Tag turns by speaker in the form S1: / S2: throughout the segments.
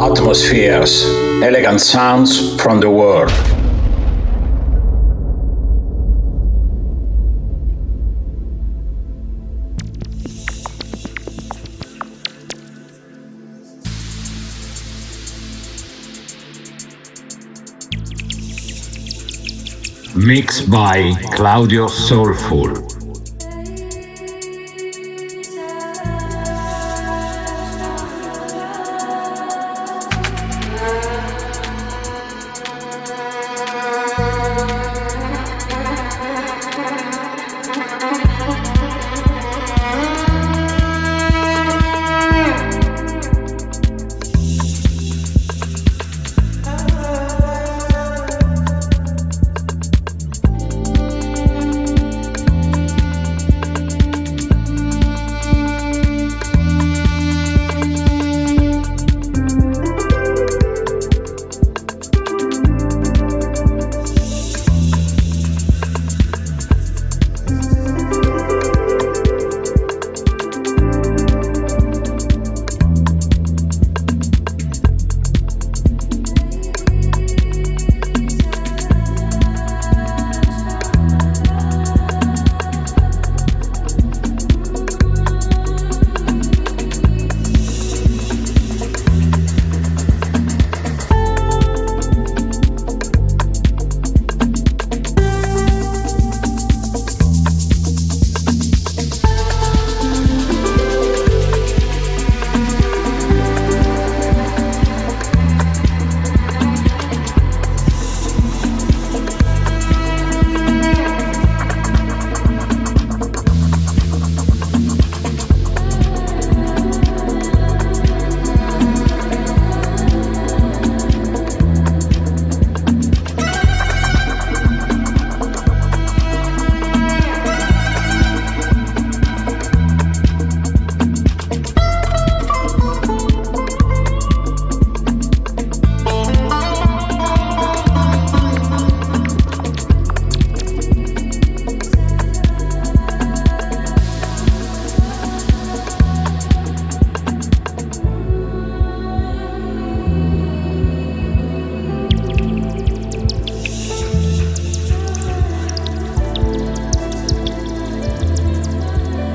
S1: Atmospheres, elegant sounds from the world. Mixed by Claudio Soulful.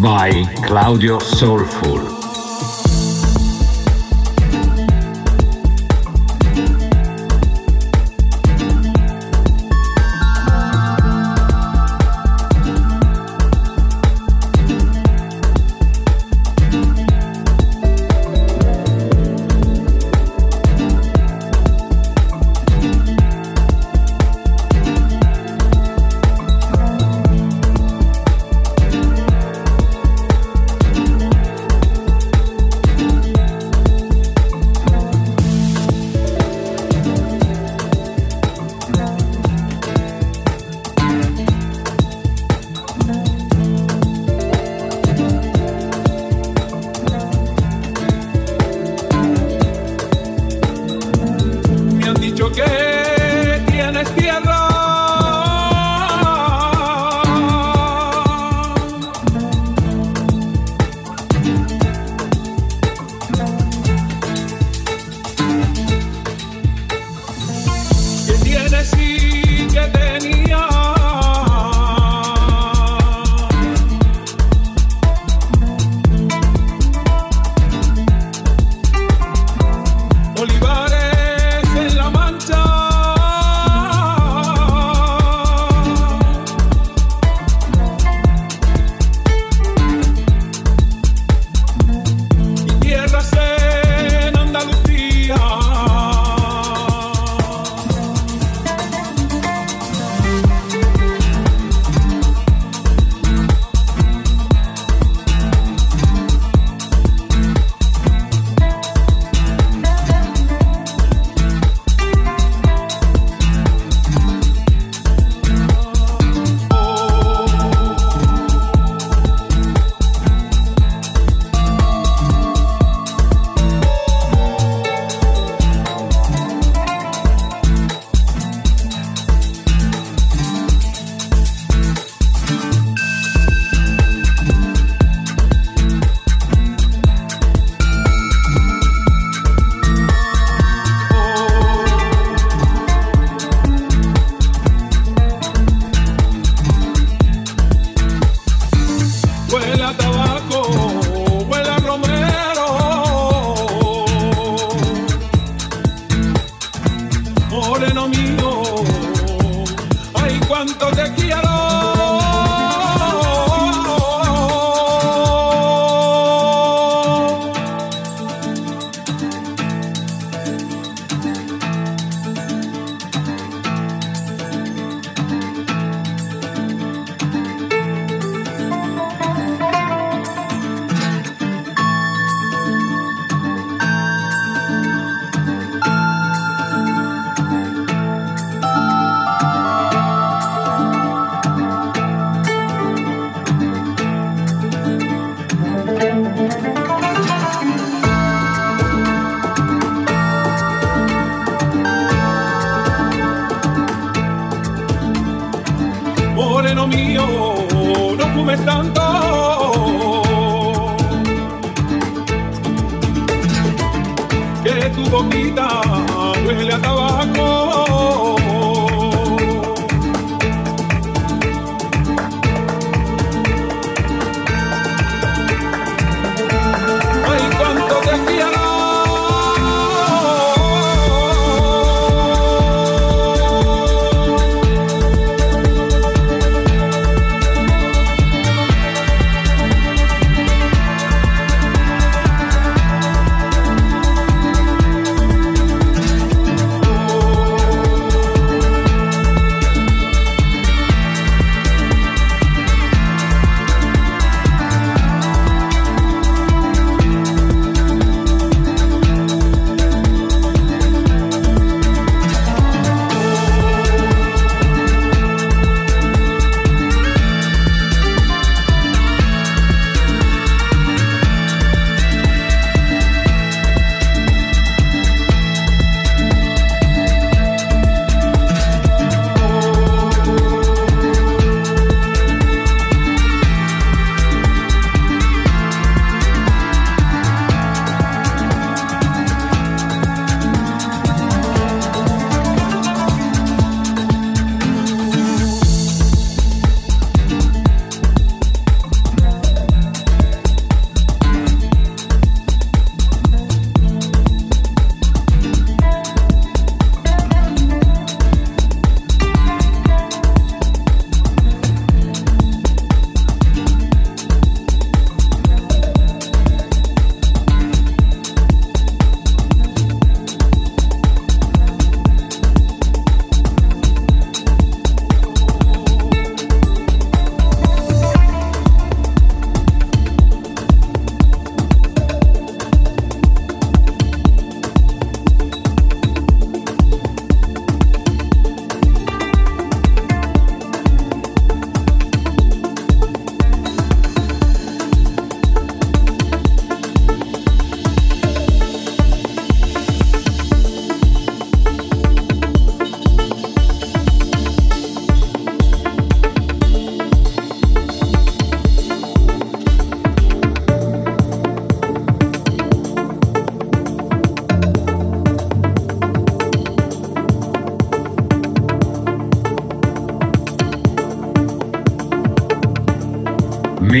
S2: By Claudio Soulful.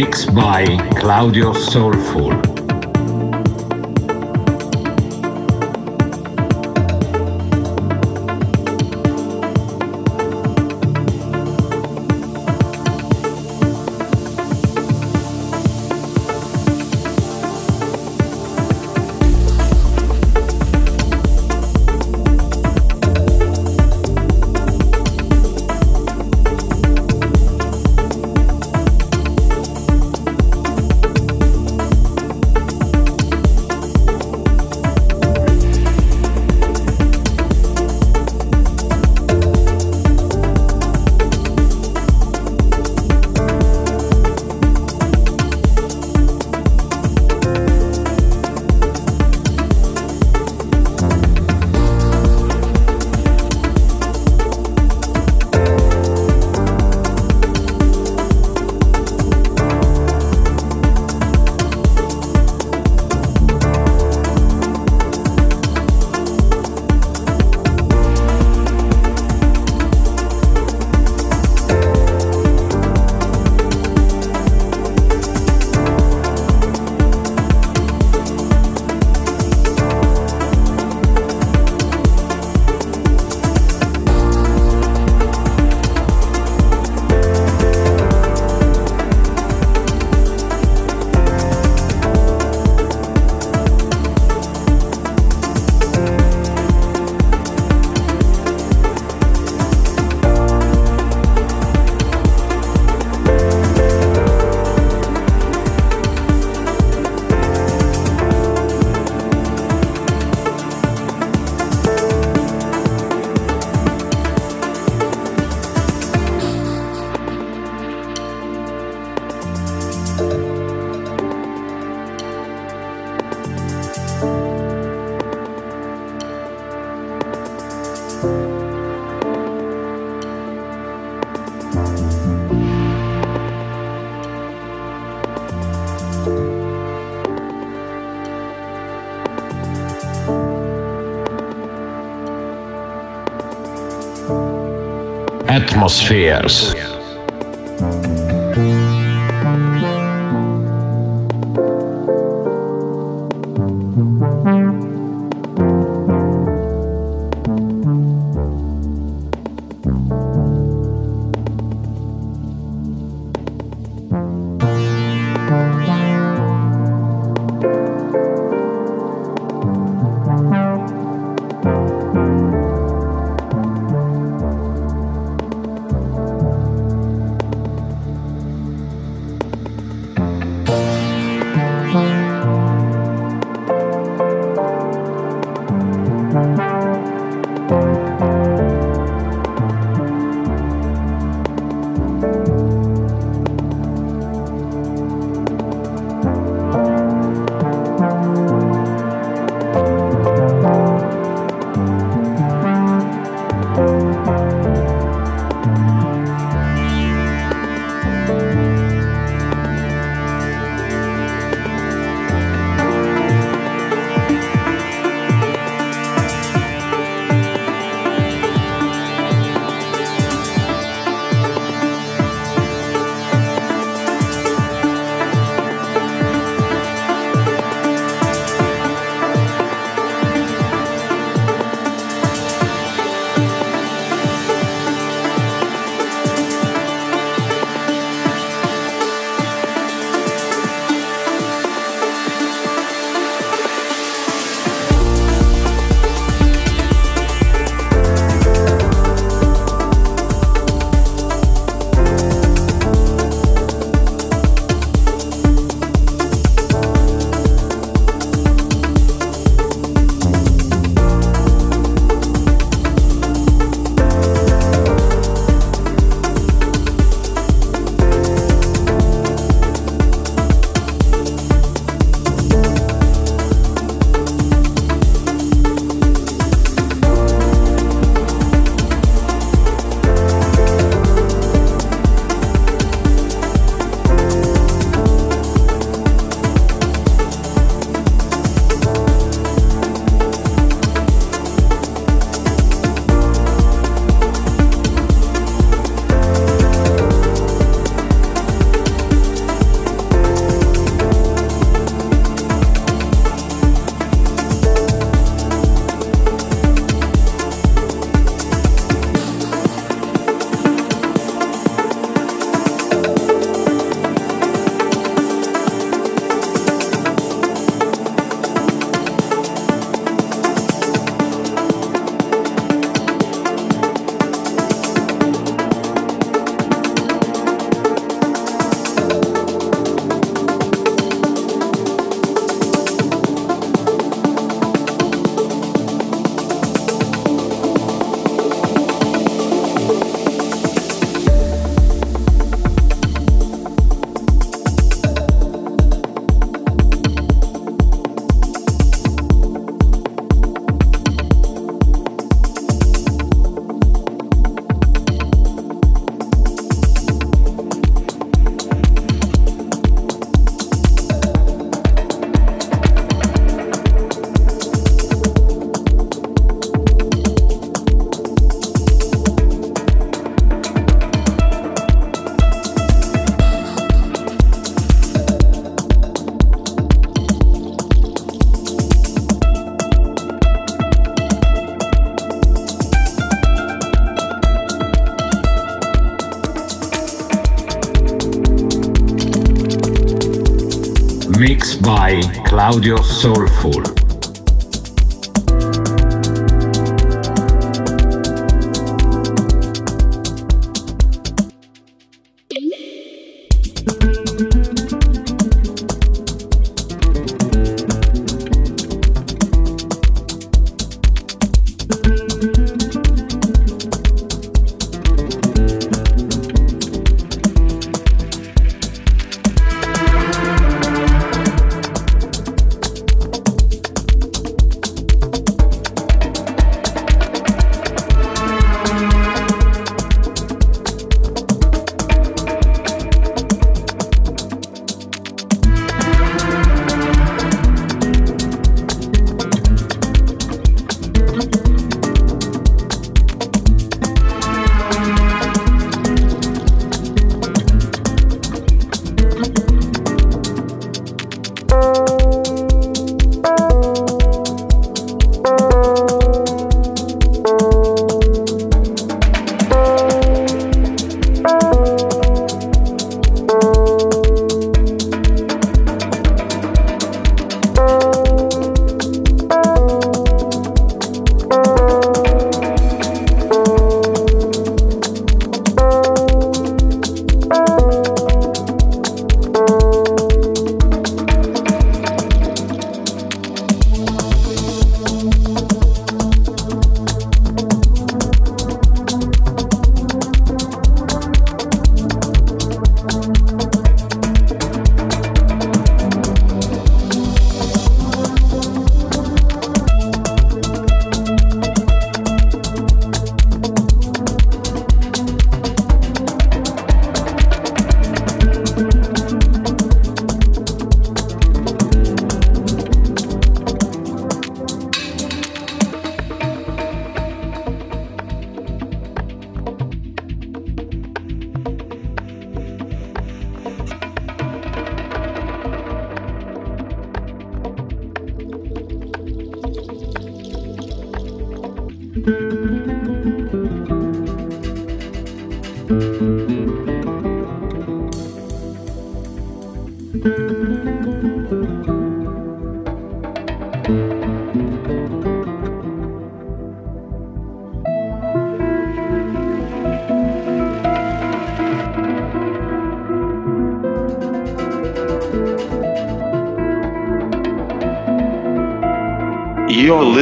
S3: Mixed by Claudio Soulful. Atmospheres. By Claudio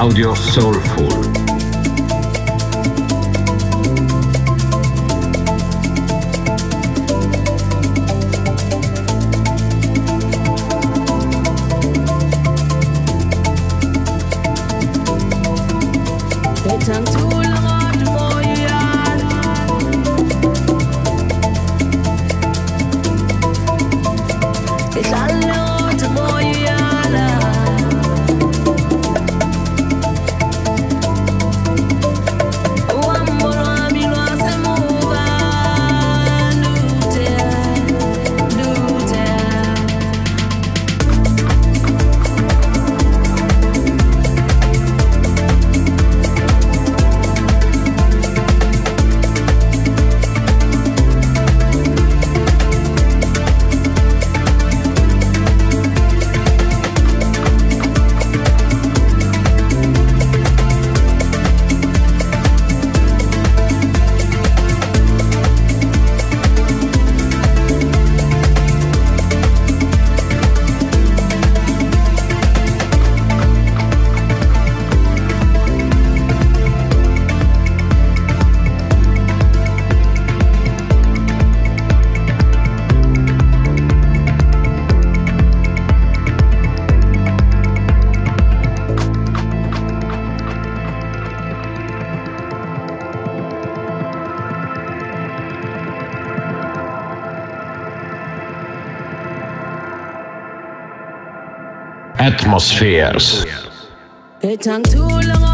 S4: Claudio Soulful. Atmospheres.
S5: It too long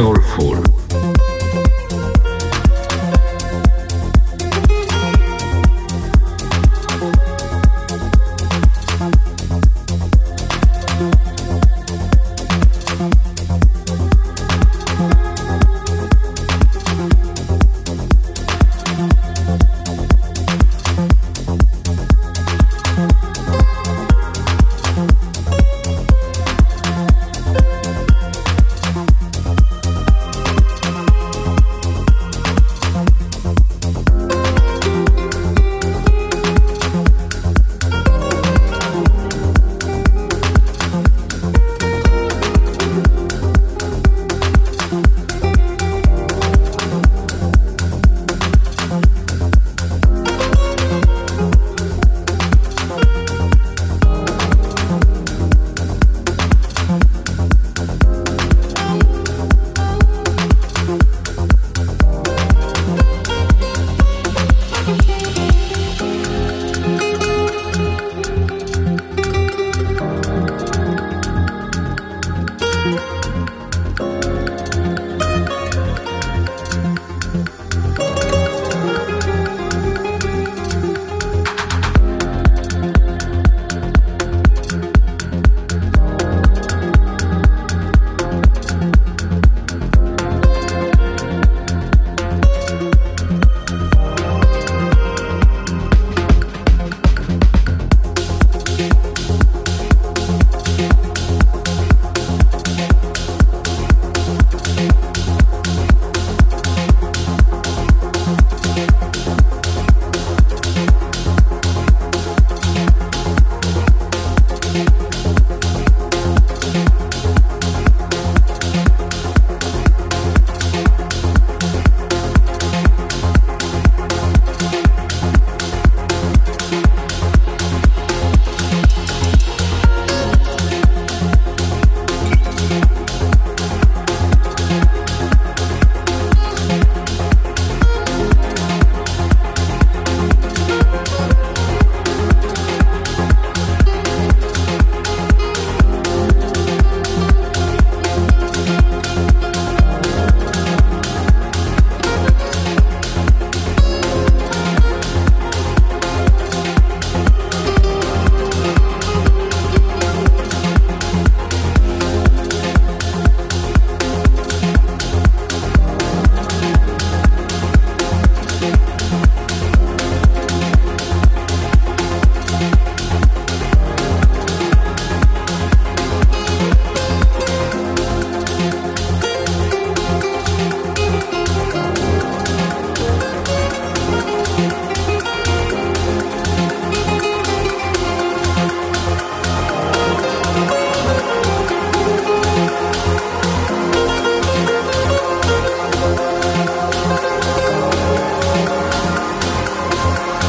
S3: Claudio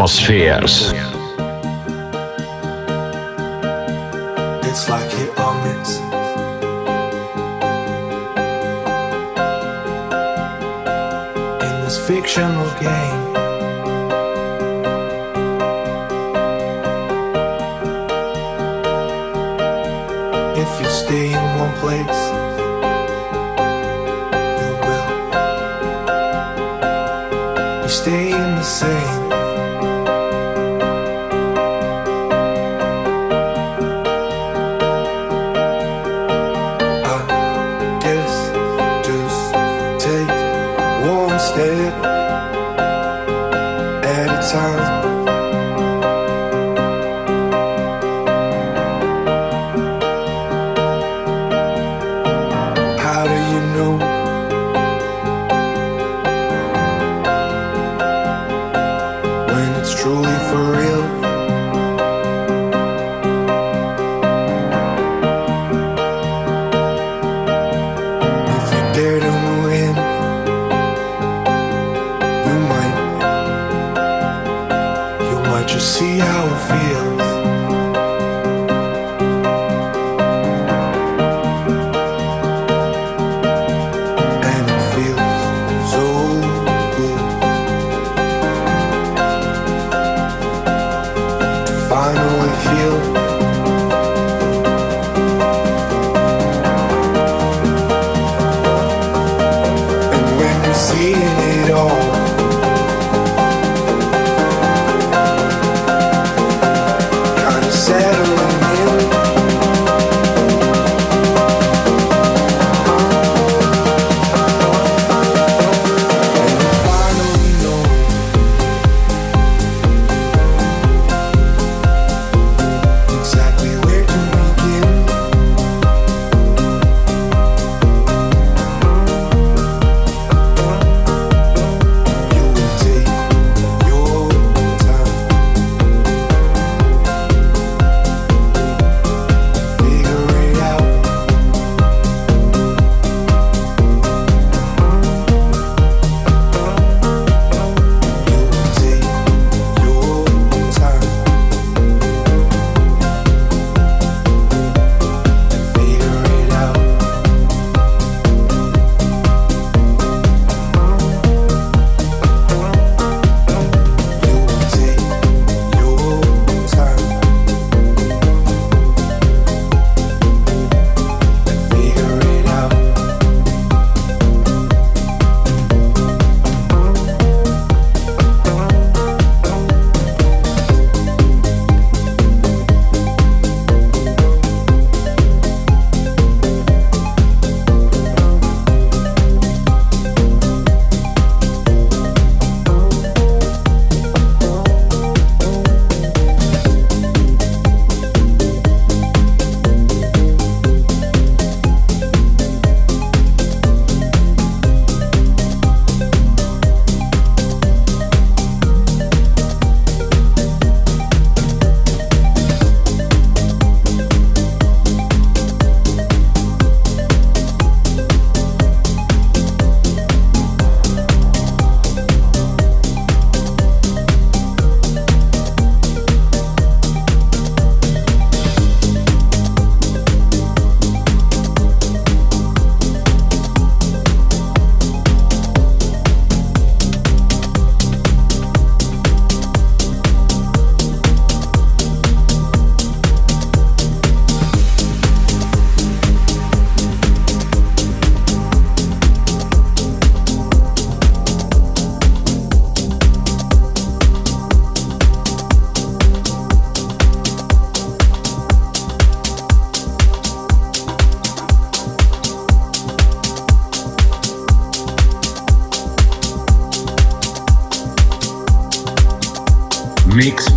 S6: Atmospheres.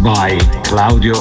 S4: By Claudio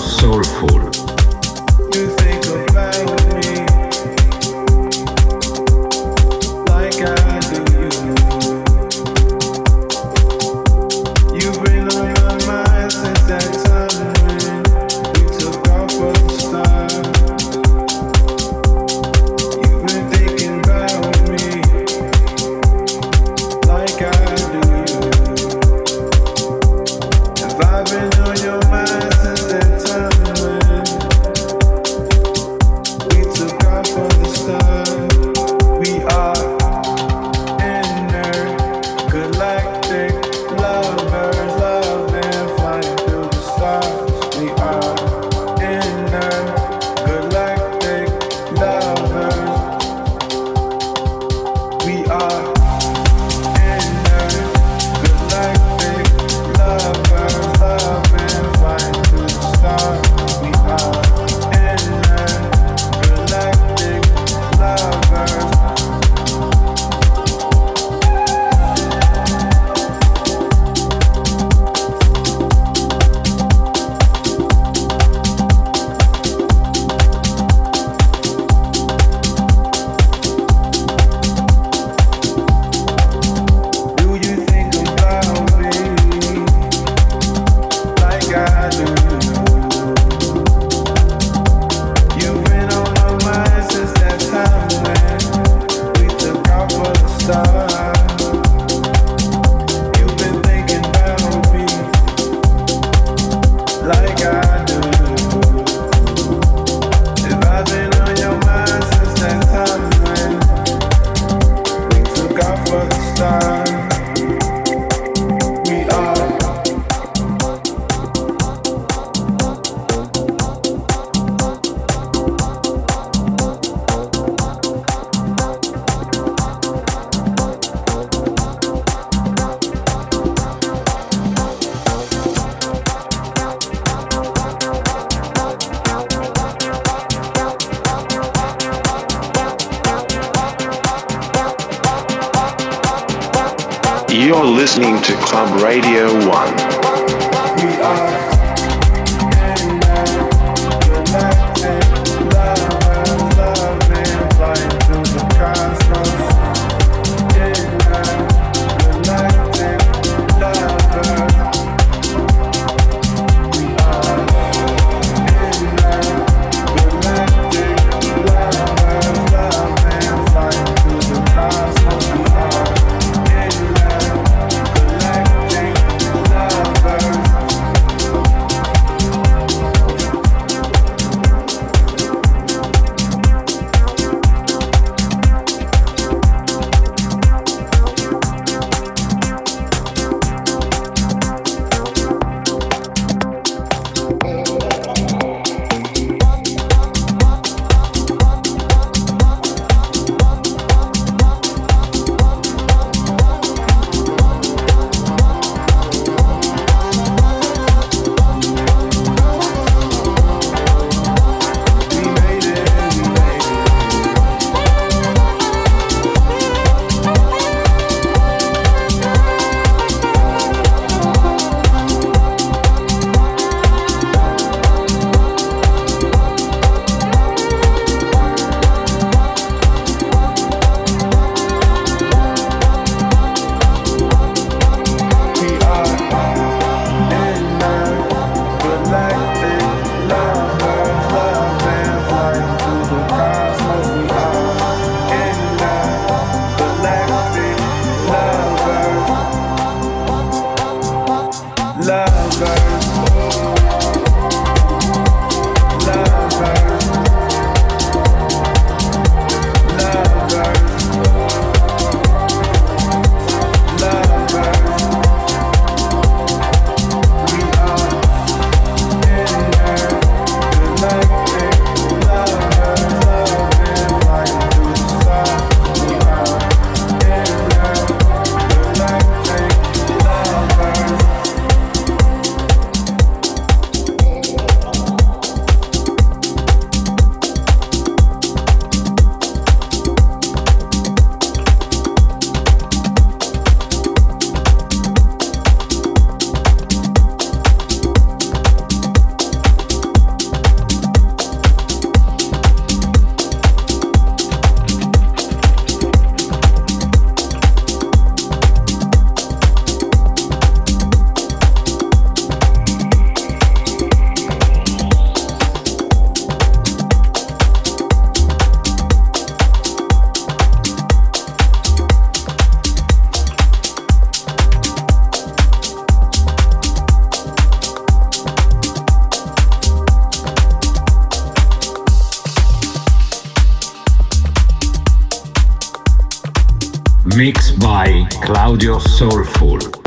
S3: Mixed by Claudio Soulful.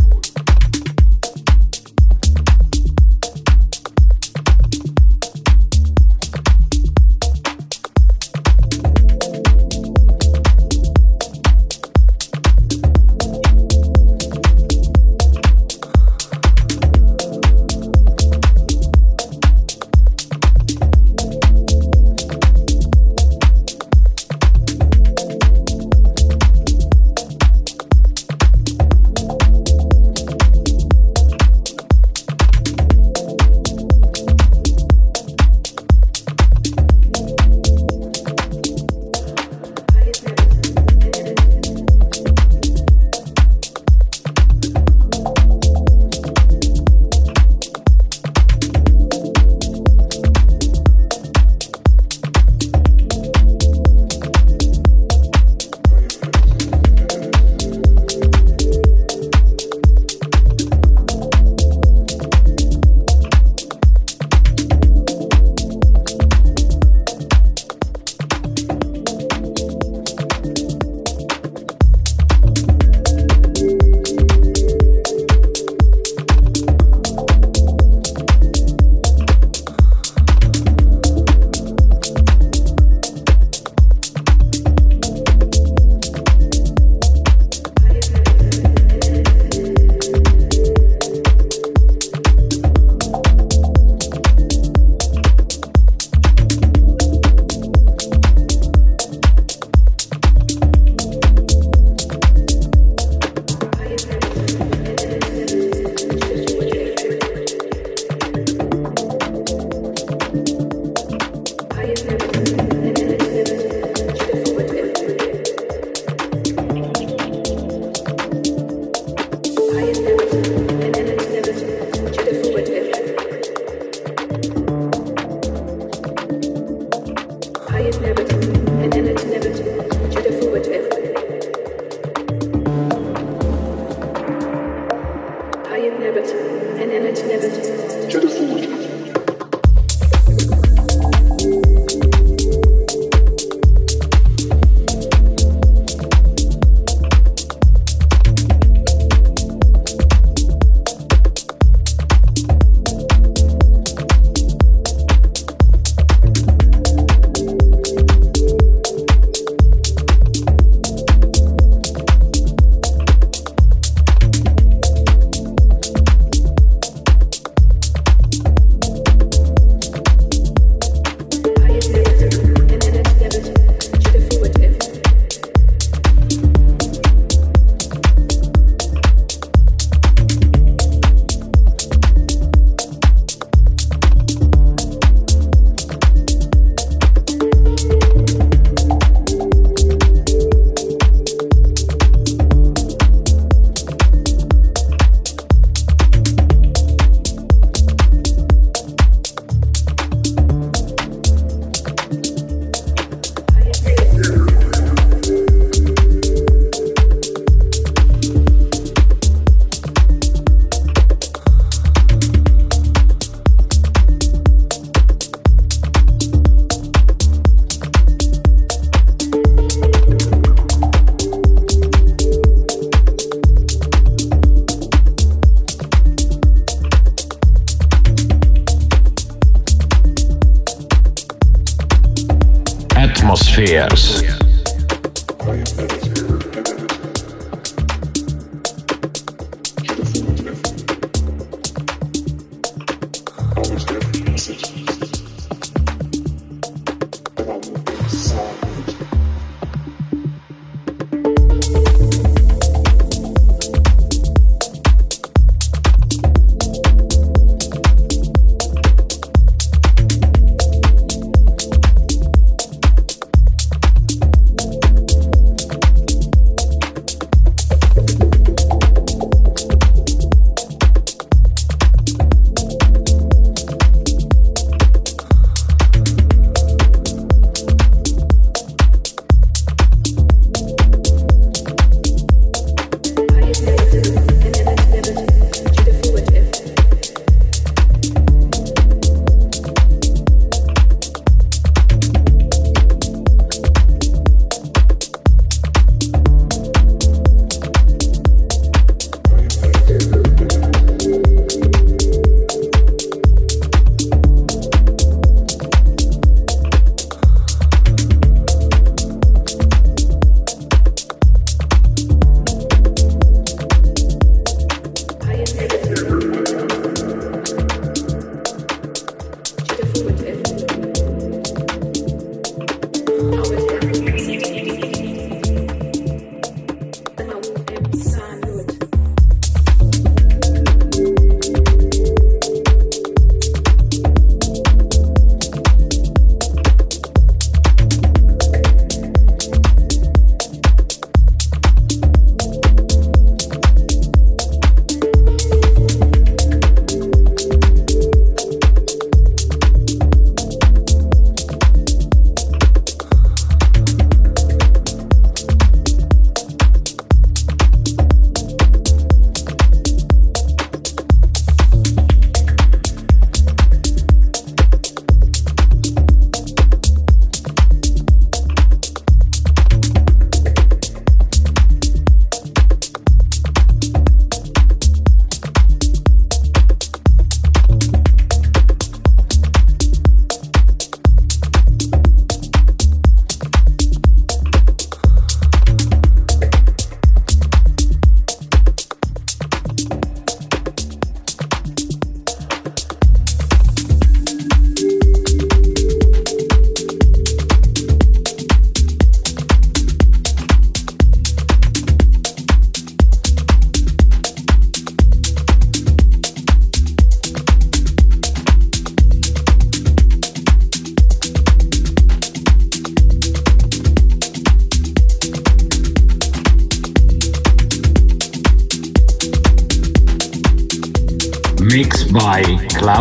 S3: Yeah.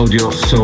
S3: Claudio Soulful.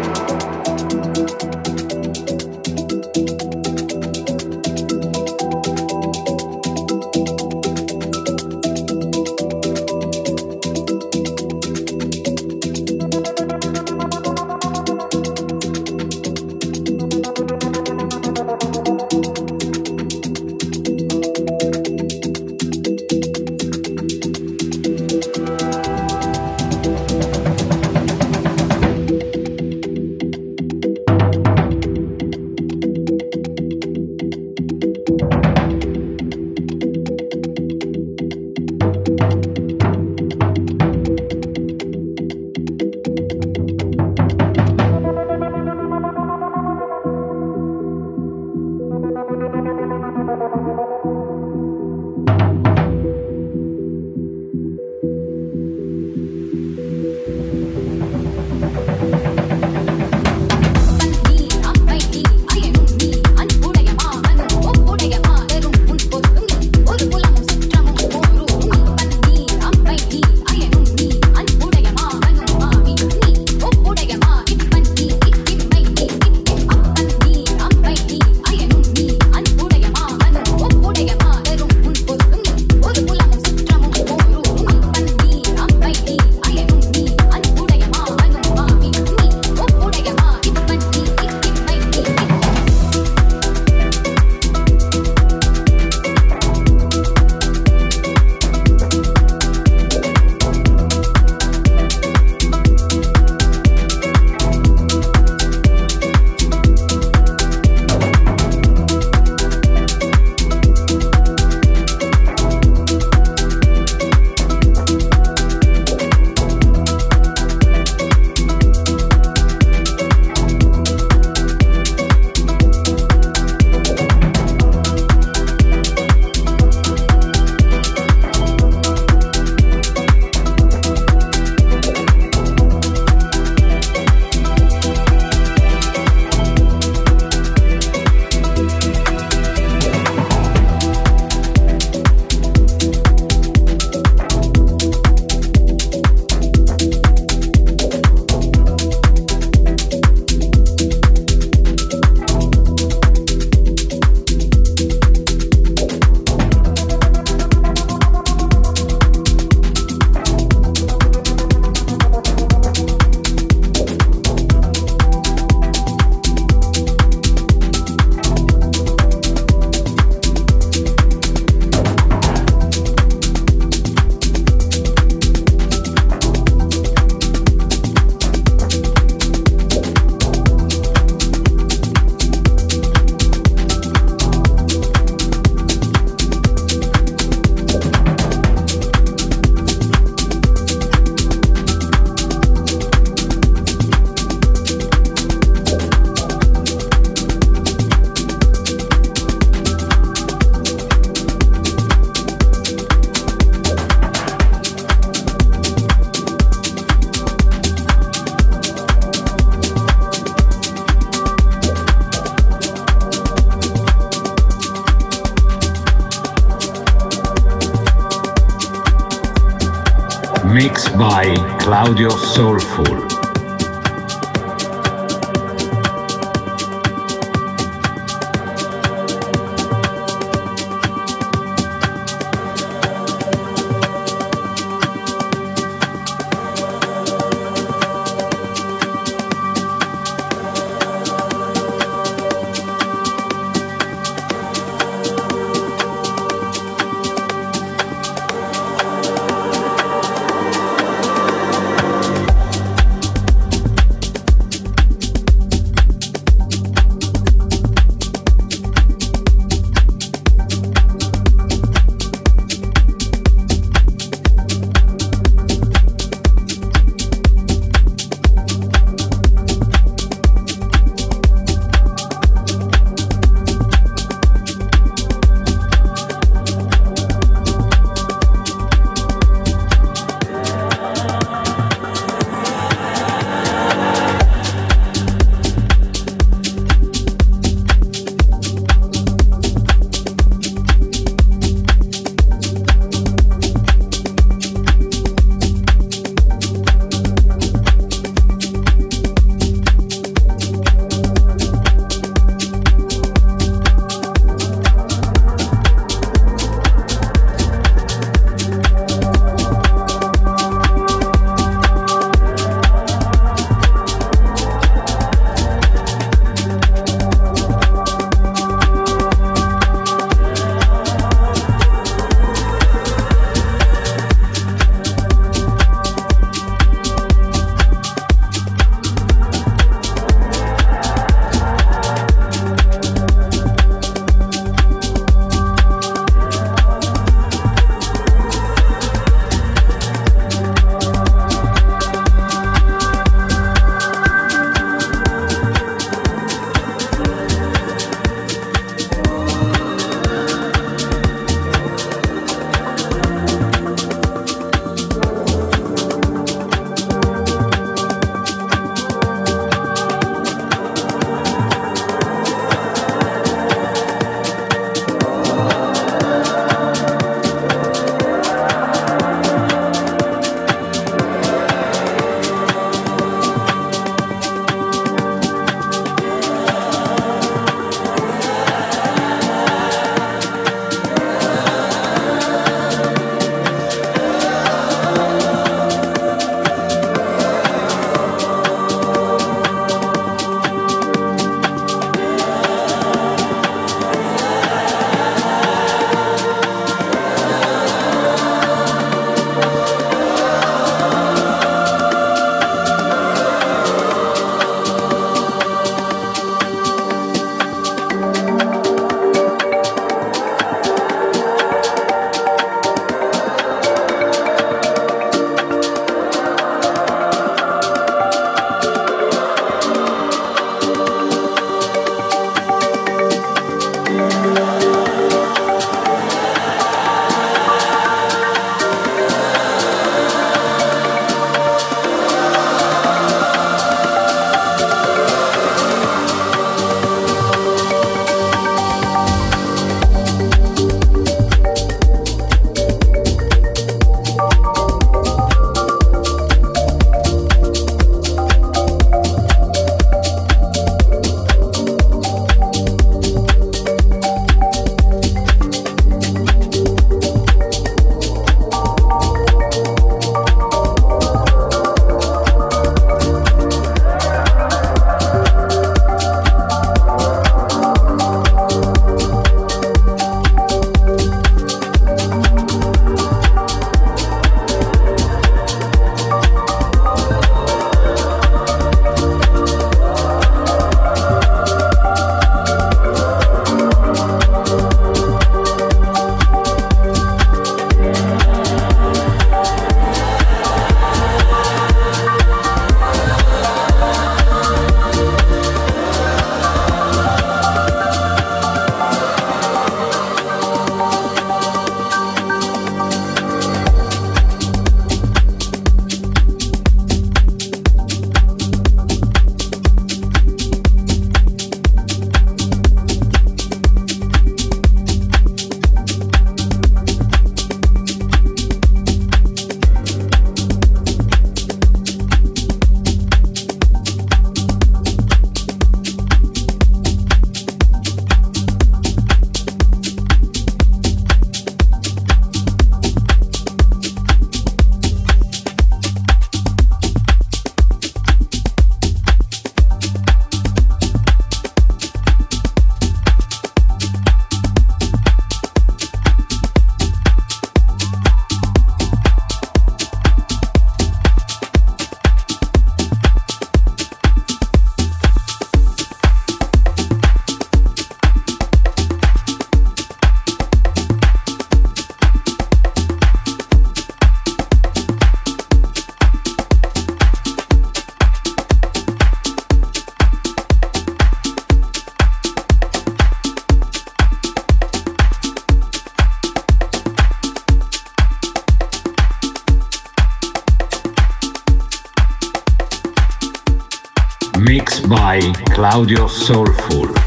S4: Claudio Soulful.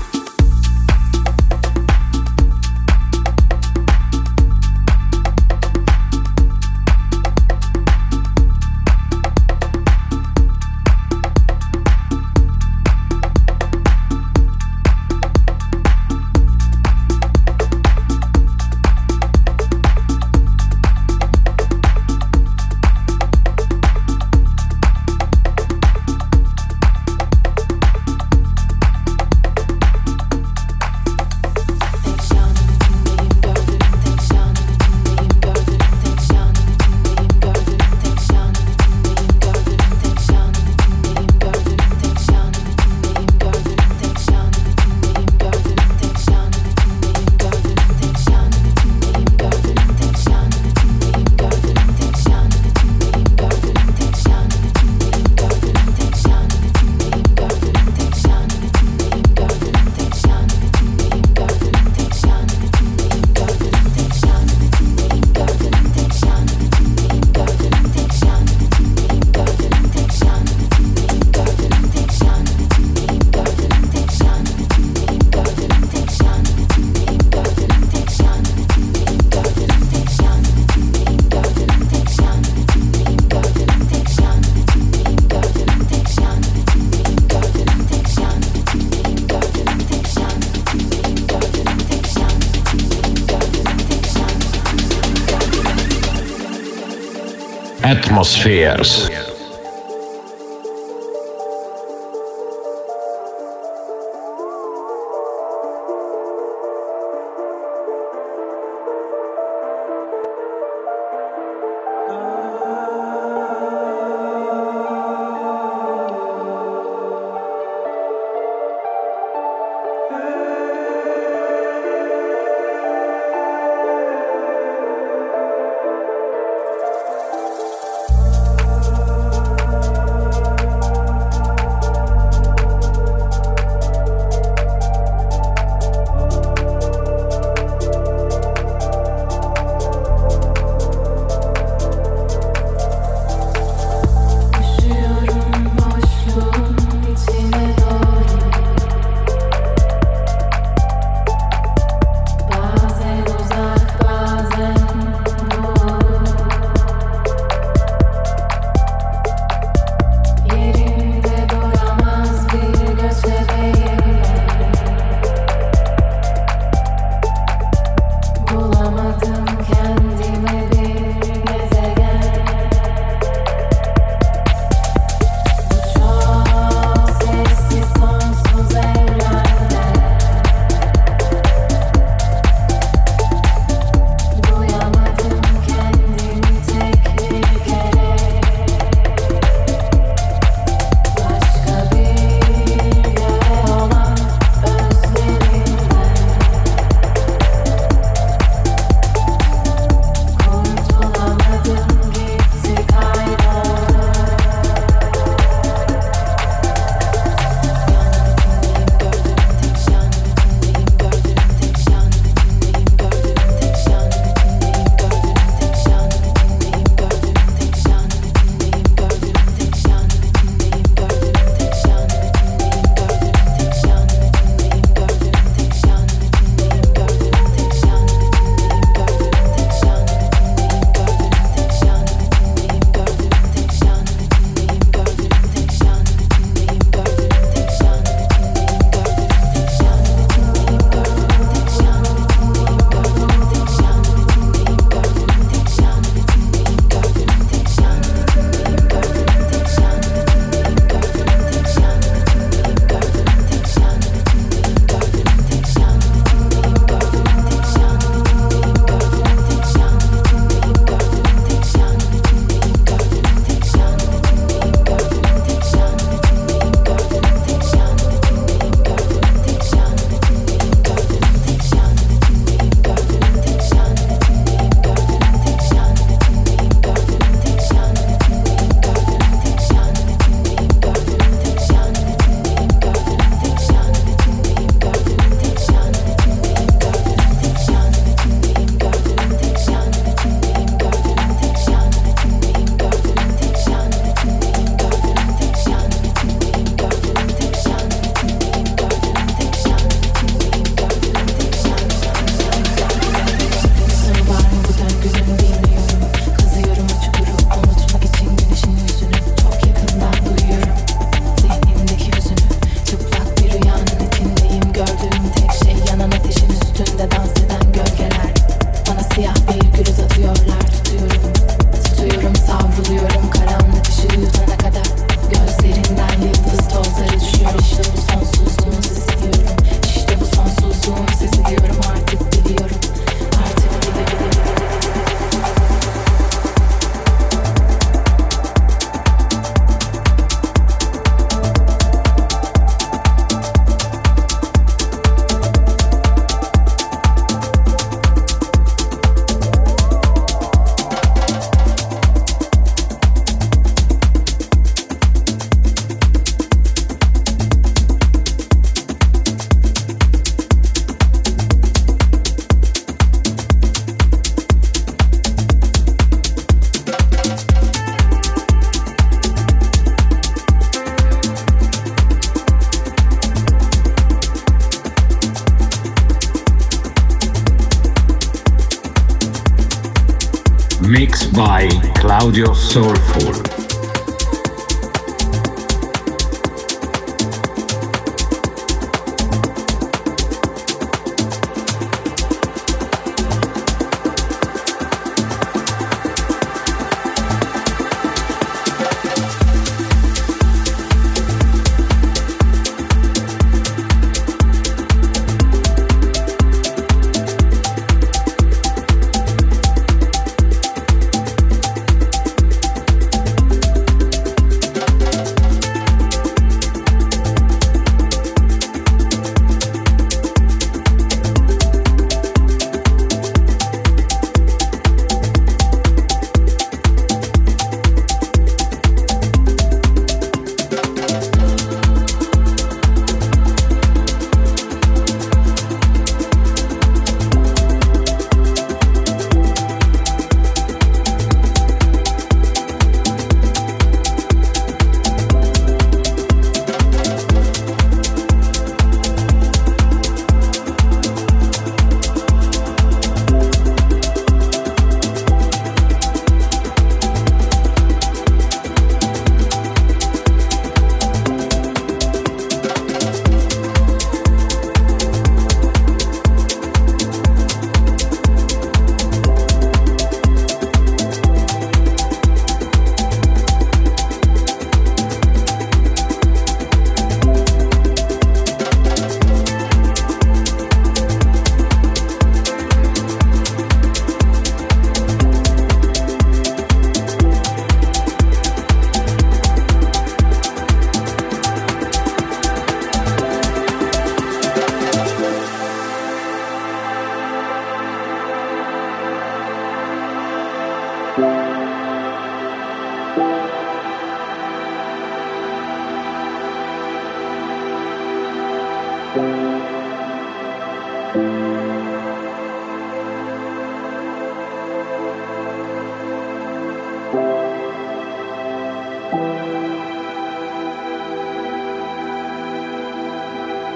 S1: Atmospheres.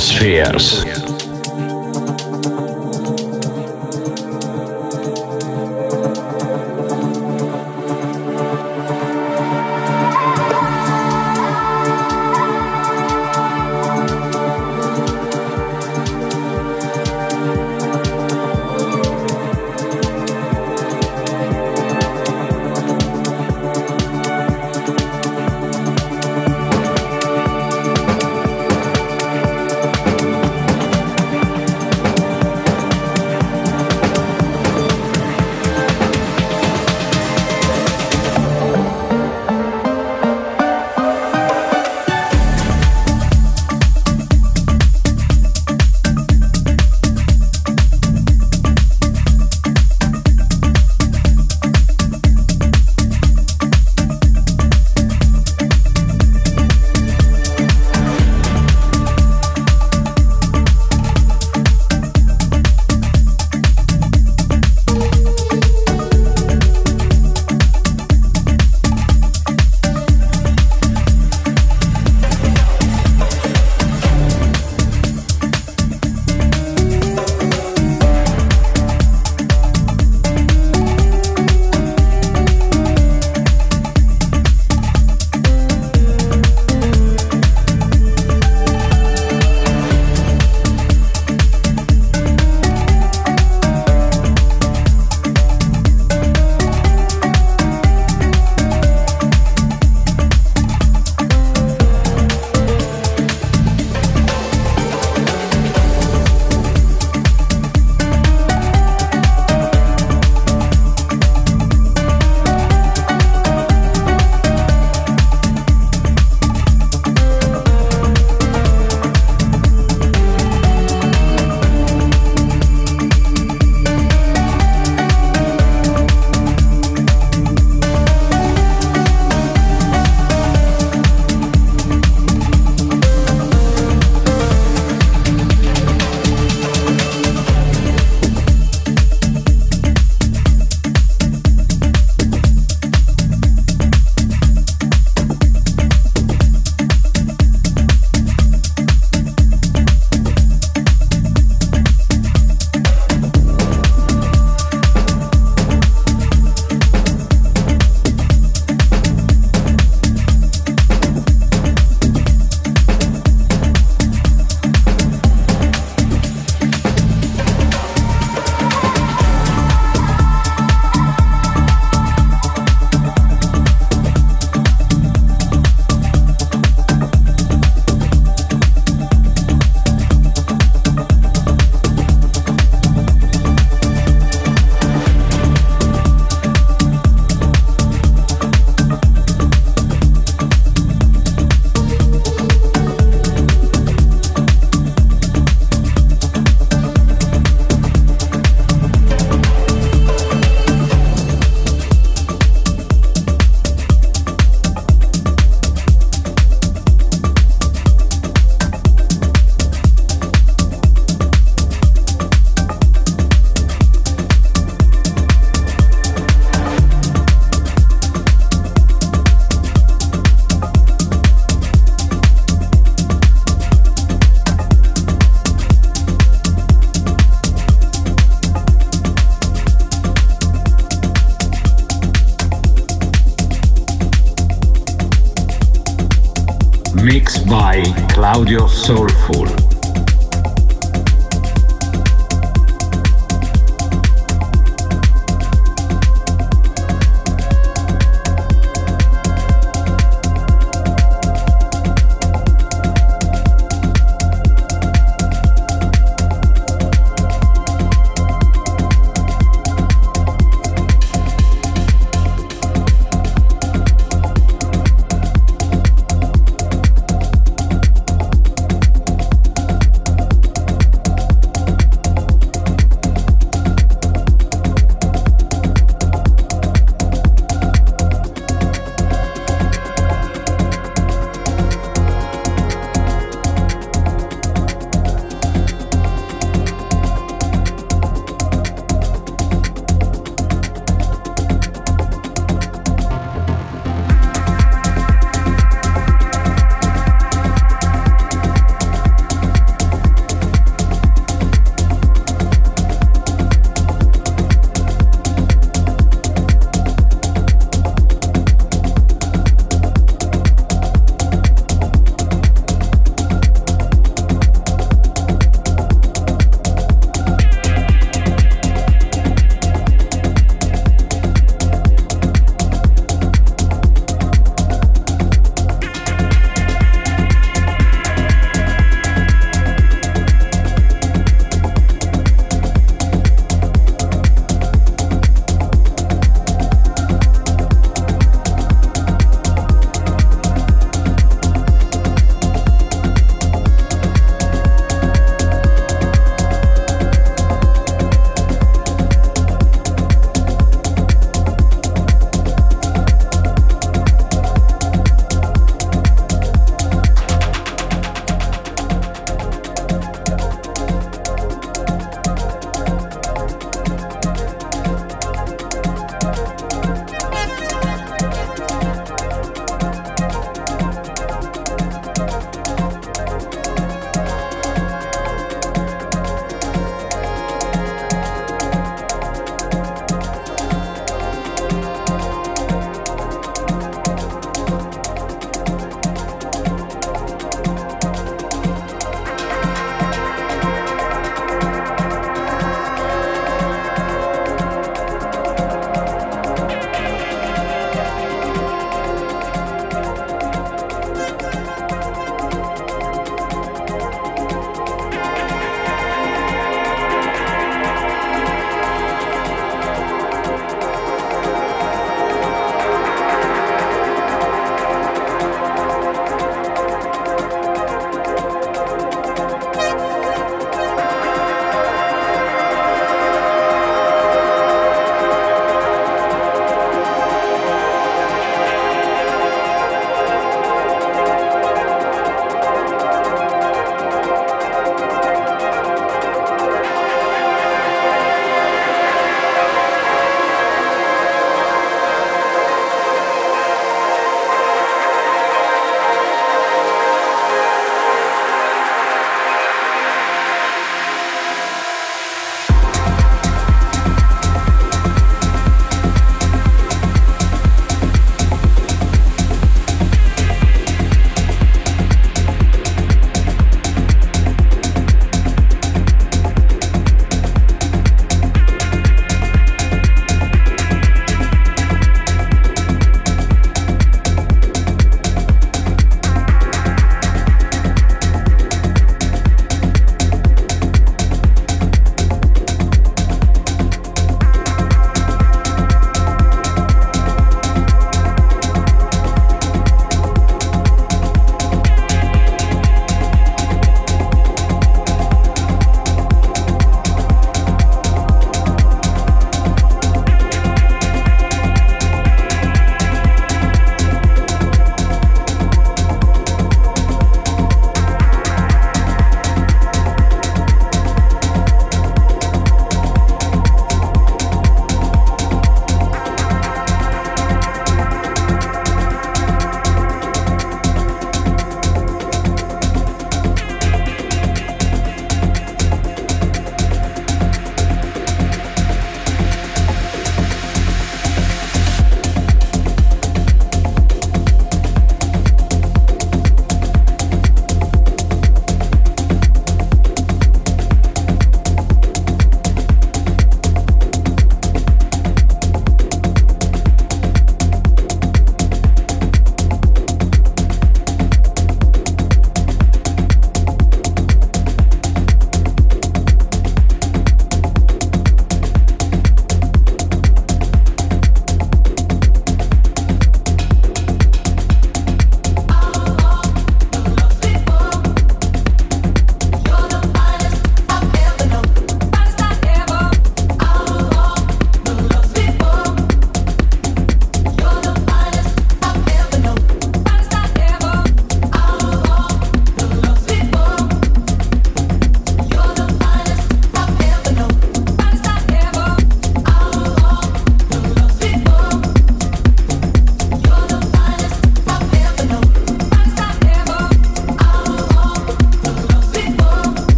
S1: Atmospheres.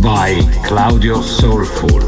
S4: By Claudio Soulful.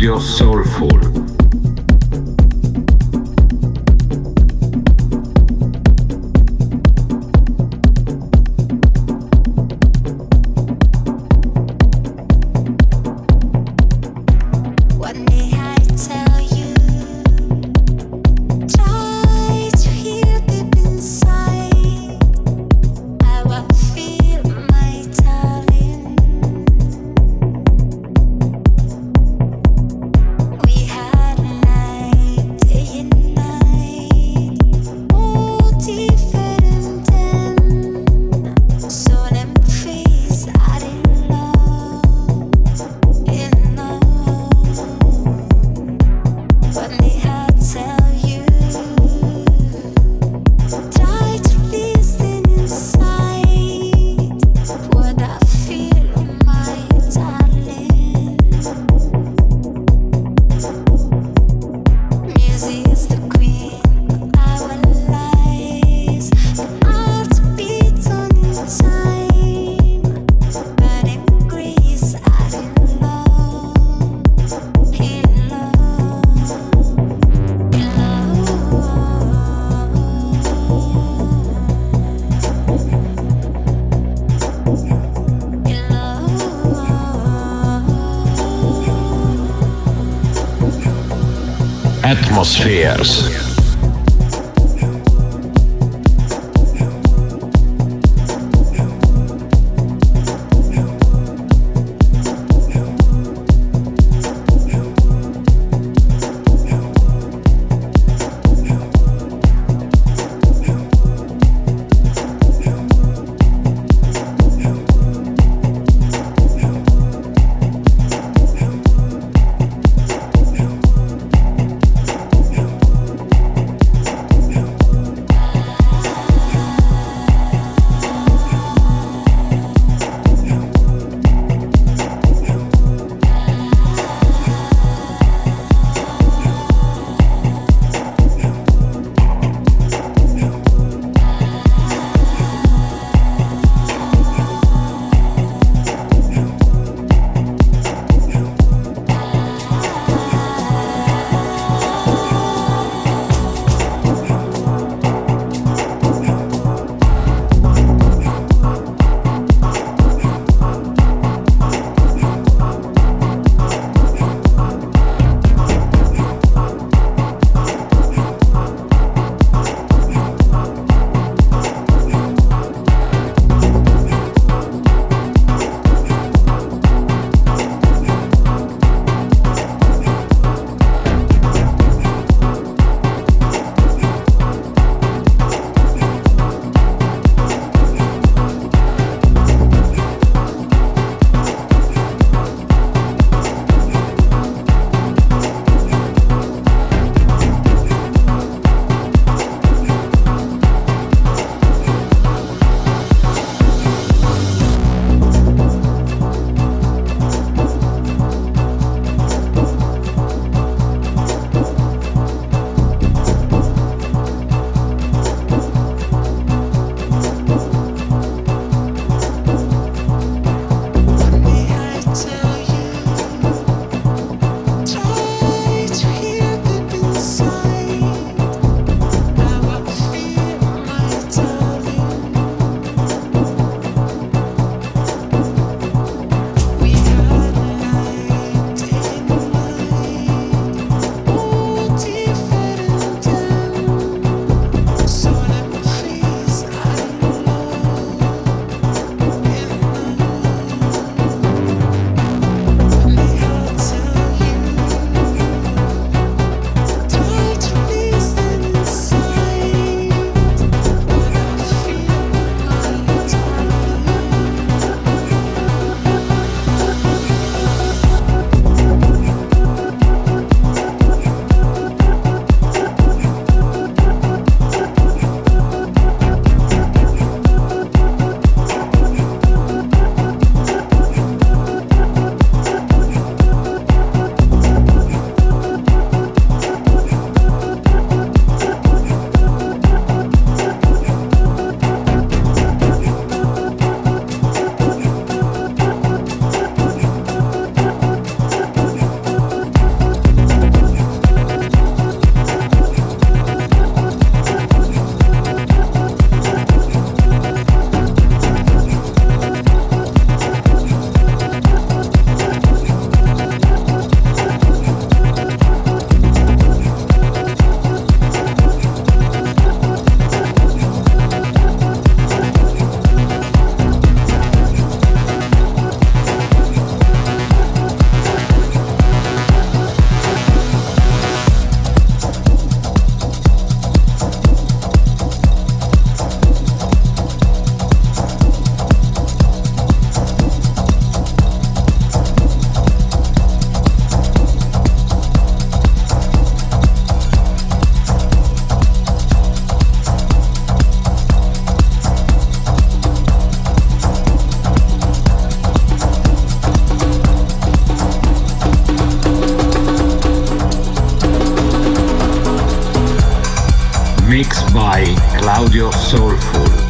S7: Claudio Atmospheres.
S3: Mixed by Claudio Soulful.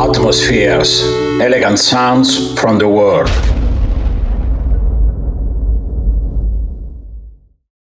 S2: Atmospheres, elegant sounds from the world.